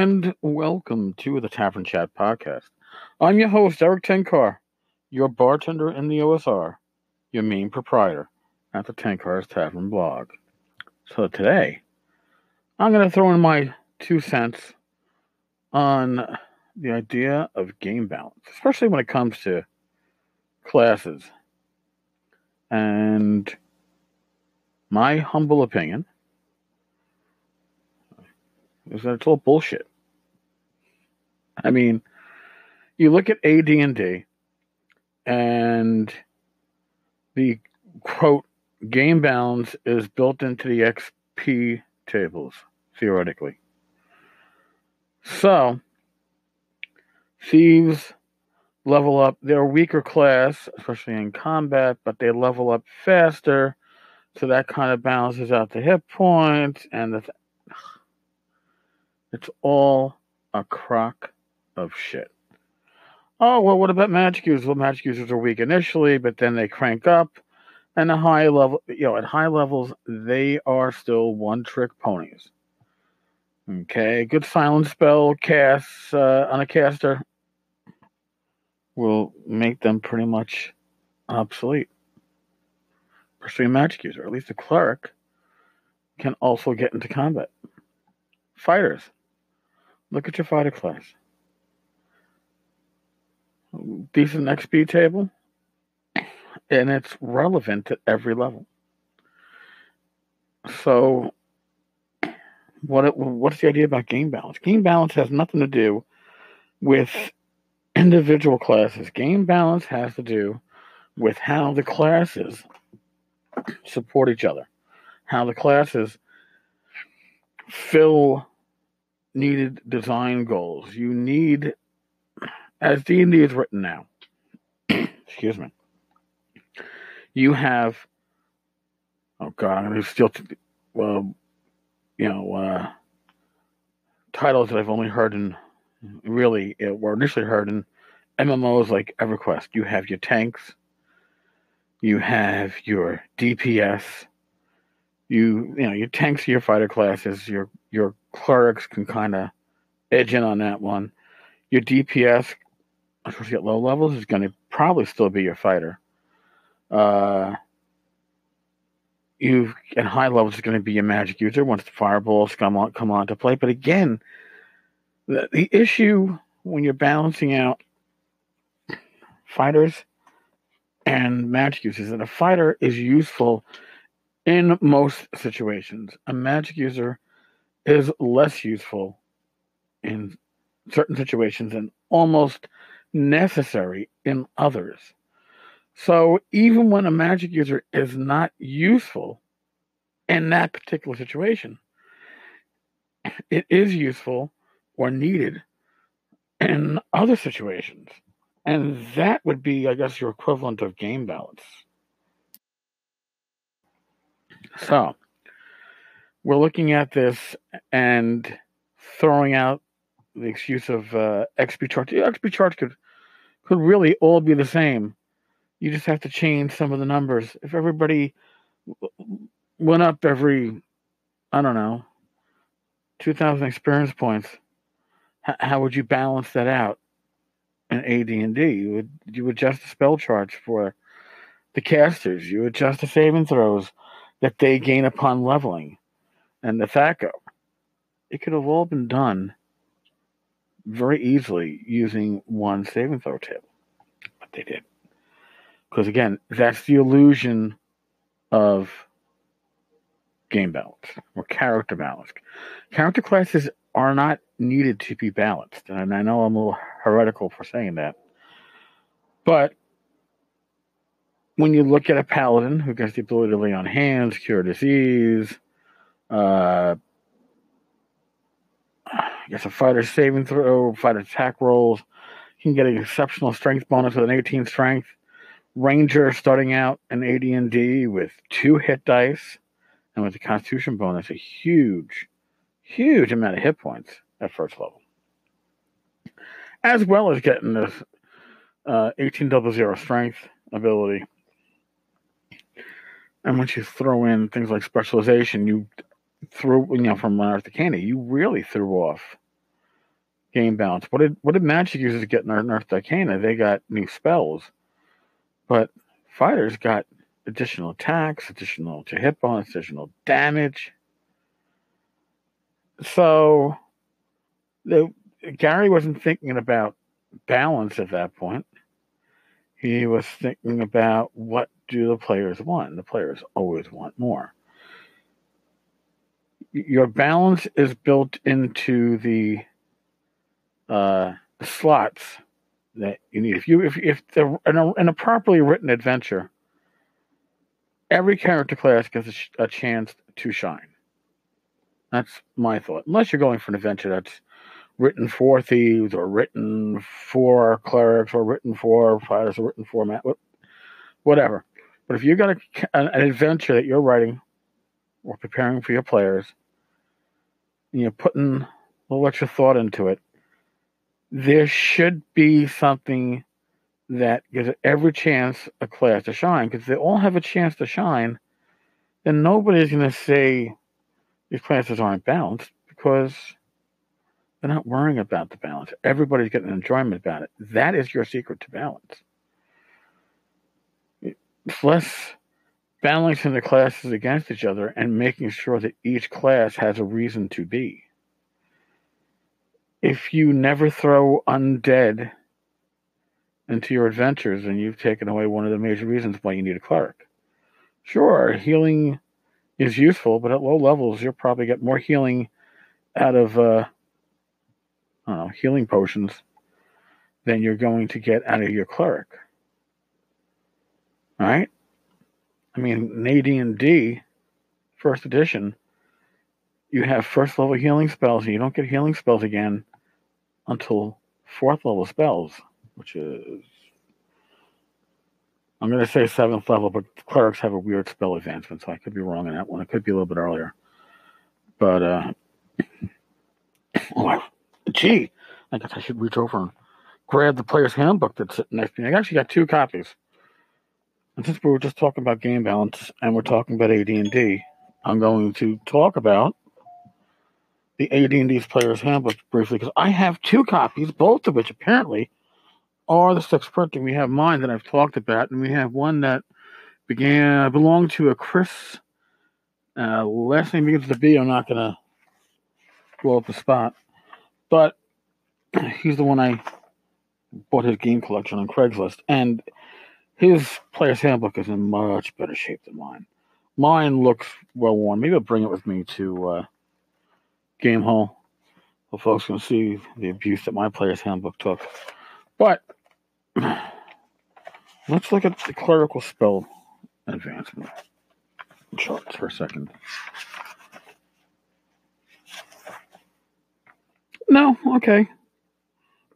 And welcome to the Tavern Chat podcast. I'm your host, Erik Tenkar, your bartender in the OSR, your main proprietor at the Tenkar's Tavern blog. So today, I'm going to throw in my two cents on the idea of game balance, especially when it comes to classes. And my humble opinion is that it's all bullshit. I mean, you look at AD&D and the quote game balance is built into the XP tables theoretically. So, thieves level up. They're a weaker class, especially in combat, but they level up faster. So that kind of balances out the hit points and the. Th- it's all a crock of shit. Oh, well, what about magic users? Well, magic users are weak initially, but then they crank up. And a high level, you know, at high levels, they are still one trick ponies. Okay, good silent spell casts uh, on a caster will make them pretty much obsolete. Especially a magic user, at least a cleric can also get into combat. Fighters, look at your fighter class. Decent XP table, and it's relevant at every level. So, what what's the idea about game balance? Game balance has nothing to do with individual classes. Game balance has to do with how the classes support each other, how the classes fill needed design goals. You need, as D and D is written now. excuse me. You have. Oh God, I'm going to steal. Well, you know, uh, titles that I've only heard in really were initially heard in MMOs like EverQuest. You have your tanks, you have your DPS, you you know your tanks your fighter classes. Your your clerics can kind of edge in on that one. Your DPS, at low levels, is going to probably still be your fighter. Uh, you at high levels is going to be your magic user once the fireballs come on come on to play. But again, the, the issue when you're balancing out fighters and magic users that a fighter is useful in most situations. A magic user is less useful in certain situations and almost necessary in others. So even when a magic user is not useful in that particular situation, it is useful or needed in other situations. And that would be, I guess, your equivalent of game balance. So we're looking at this and throwing out the excuse of uh, XP charge. XP charge could could really all be the same. You just have to change some of the numbers. If everybody went up every, I don't know, two thousand experience points, h- how would you balance that out in AD and D? You would you adjust the spell charge for the casters. You adjust the saving throws that they gain upon leveling and the THAC0. It could have all been done very easily using one saving throw tip. But they did. Because again, that's the illusion of game balance or character balance. Character classes are not needed to be balanced. And I know I'm a little heretical for saying that. But when you look at a paladin who gets the ability to lay on hands, cure disease, uh, I guess a fighter saving throw, fighter attack rolls, you can get an exceptional strength bonus with an 18 strength. Ranger starting out in AD&D with two hit dice and with the Constitution bonus, a huge, huge amount of hit points at first level, as well as getting this uh, 18 double zero strength ability. And once you throw in things like specialization, you threw you know from Unearthed Arcana, you really threw off game balance. What did what did Magic users get in Unearthed Arcana? They got new spells, but fighters got additional attacks, additional to hit bonus, additional damage. So the Gary wasn't thinking about balance at that point. He was thinking about what do the players want. The players always want more. Your balance is built into the uh, slots that you need. If you if if the in a, in a properly written adventure, every character class gets a, sh- a chance to shine. That's my thought. Unless you're going for an adventure that's written for thieves or written for clerics or written for fighters or written for whatever. But if you've got a, an, an adventure that you're writing or preparing for your players, and you're putting a little extra thought into it, there should be something that gives every chance a class to shine. Because they all have a chance to shine, then nobody's going to say these classes aren't balanced because they're not worrying about the balance. Everybody's getting enjoyment about it. That is your secret to balance. It's less balancing the classes against each other and making sure that each class has a reason to be if you never throw undead into your adventures, then you've taken away one of the major reasons why you need a cleric. Sure, healing is useful, but at low levels, you'll probably get more healing out of uh, I don't know, healing potions than you're going to get out of your cleric. All right? I mean, in AD&D, first edition, you have first level healing spells, and you don't get healing spells again until fourth level spells, which is I'm going to say seventh level, but clerics have a weird spell advancement, so I could be wrong on that one. It could be a little bit earlier. But, uh, oh, gee, I guess I should reach over and grab the player's handbook that's sitting next to me. I actually got two copies. And since we were just talking about game balance and we're talking about AD&D, I'm going to talk about the AD&D's Player's Handbook briefly because I have two copies, both of which apparently are the sixth printing. We have mine that I've talked about, and we have one that began belonged to a Chris. Uh, last name begins with B. I'm not gonna blow up the spot, but he's the one I bought his game collection on Craigslist, and his Player's Handbook is in much better shape than mine. Mine looks well worn. Maybe I'll bring it with me to. Uh, Gamehole. So folks can see the abuse that my player's handbook took. But let's look at the clerical spell advancement charts for a second. No, okay.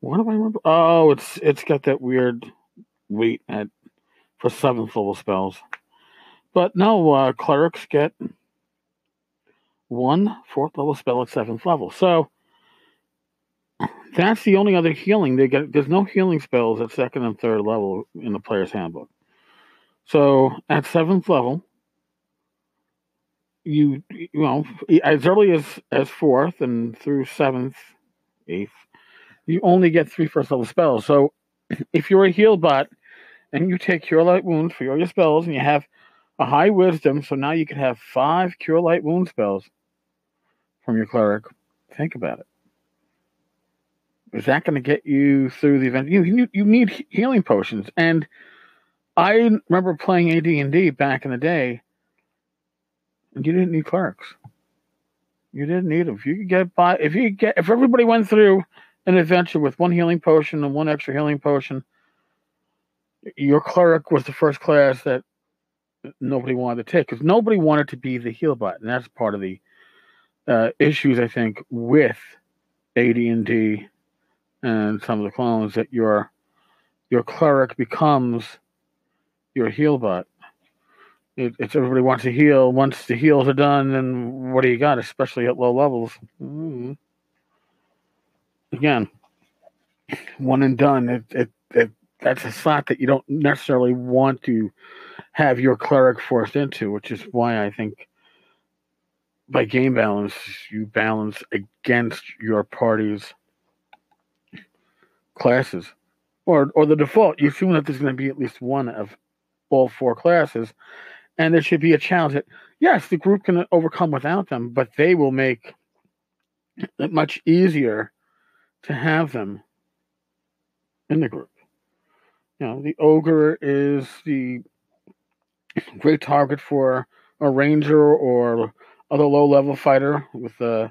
What do I remember? Oh, it's it's got that weird weight at for seventh level spells. But no, uh, clerics get one fourth level spell at seventh level. So that's the only other healing they get. There's no healing spells at second and third level in the player's handbook. So at seventh level, you you know as early as as fourth and through seventh, eighth, you only get three first level spells. So if you're a heal bot and you take cure light wounds for your spells and you have a high wisdom, so now you can have five cure light wound spells from your cleric, think about it. Is that going to get you through the event? You, you you need healing potions, and I remember playing AD and D back in the day, and you didn't need clerics. You didn't need them. If you could get by, if you get, if everybody went through an adventure with one healing potion and one extra healing potion, your cleric was the first class that nobody wanted to take because nobody wanted to be the heal bot, and that's part of the uh, issues, I think, with AD&D and some of the clones that your your cleric becomes your heal bot. It, it's everybody wants to heal. Once the heals are done, then what do you got? Especially at low levels. Mm. Again, one and done. It, it it that's a slot that you don't necessarily want to have your cleric forced into, which is why I think by game balance, you balance against your party's classes. Or, or the default, you assume that there's going to be at least one of all four classes, and there should be a challenge that, yes, the group can overcome without them, but they will make it much easier to have them in the group. You know, the ogre is the great target for a ranger or other low level fighter with uh,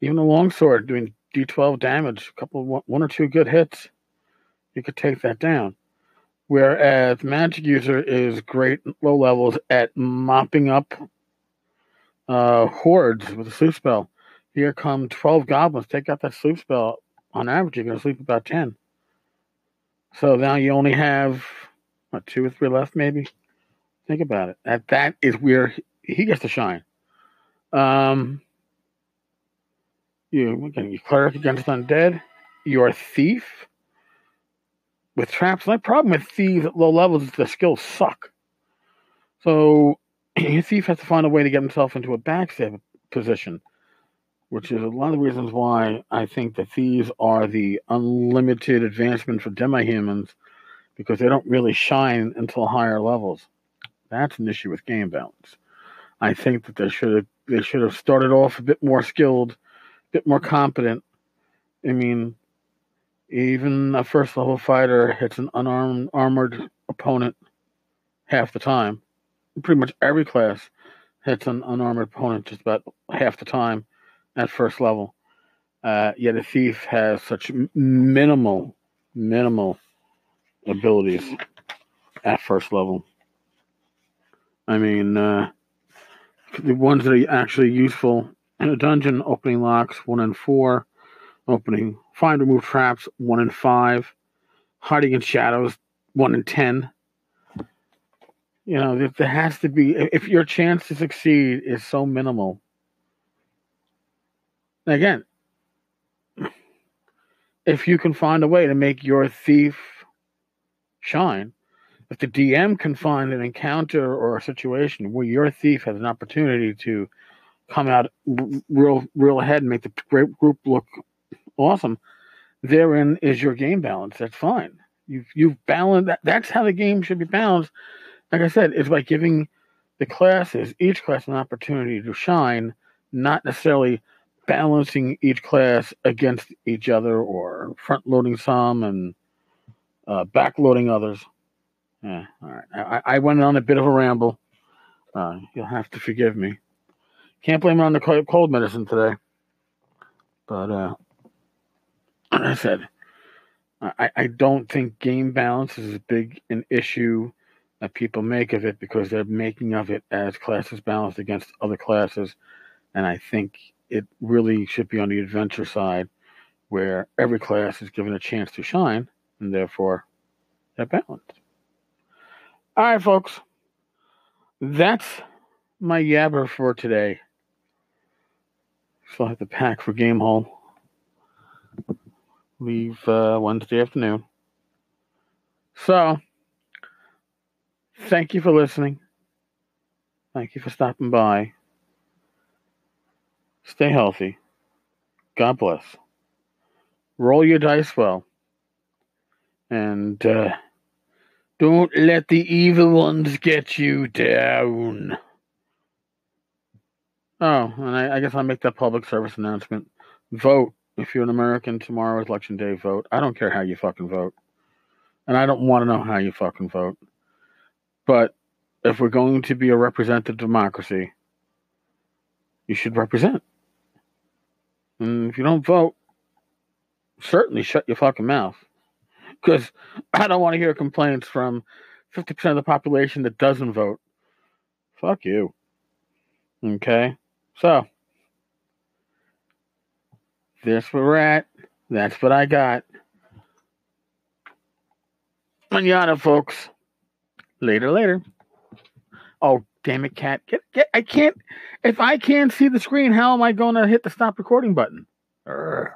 even a longsword doing d12 damage, a couple one or two good hits, you could take that down. Whereas magic user is great low levels at mopping up uh, hordes with a sleep spell. Here come 12 goblins. Take out that sleep spell. On average, you're going to sleep about 10. So now you only have, what, two or three left, maybe? Think about it. That, that is where he gets to shine. Um, you again, you cleric against undead. You're a thief with traps. My problem with thieves at low levels is the skills suck. So your thief has to find a way to get himself into a backstab position, which is a lot of the reasons why I think that thieves are the unlimited advancement for demi-humans because they don't really shine until higher levels. That's an issue with game balance. I think that there should have they should have started off a bit more skilled, a bit more competent. I mean, even a first level fighter hits an unarmed armored opponent half the time. Pretty much every class hits an unarmored opponent just about half the time at first level. Uh, yet a thief has such minimal, minimal abilities at first level. I mean, uh, the ones that are actually useful in a dungeon opening locks one and four, opening find remove traps one and five, hiding in shadows one and ten. You know, there has to be if your chance to succeed is so minimal. Again, if you can find a way to make your thief shine, if the DM can find an encounter or a situation where your thief has an opportunity to come out real real ahead and make the group look awesome, therein is your game balance. That's fine. You've you've balanced that. That's how the game should be balanced. Like I said, it's by giving the classes each class an opportunity to shine, not necessarily balancing each class against each other or front loading some and uh, back loading others. Yeah, all right. I, I went on a bit of a ramble. Uh, you'll have to forgive me. Can't blame it on the cold medicine today. But uh, like I said, I, I don't think game balance is as big an issue that people make of it because they're making of it as classes balanced against other classes. And I think it really should be on the adventure side where every class is given a chance to shine and therefore they're balanced. All right, folks. That's my yabber for today. Still have to pack for Gamehole. Leave uh, Wednesday afternoon. So, thank you for listening. Thank you for stopping by. Stay healthy. God bless. Roll your dice well. And, uh, don't let the evil ones get you down. Oh, and I, I guess I'll make that public service announcement. Vote. If you're an American, tomorrow is election day, vote. I don't care how you fucking vote. And I don't want to know how you fucking vote. But if we're going to be a representative democracy, you should represent. And if you don't vote, certainly shut your fucking mouth because I don't want to hear complaints from 50% of the population that doesn't vote. Fuck you. Okay? So, this where we're at. That's what I got. Manana, folks. Later, later. Oh, damn it, cat. Get, get, I can't. If I can't see the screen, how am I going to hit the stop recording button? Urgh.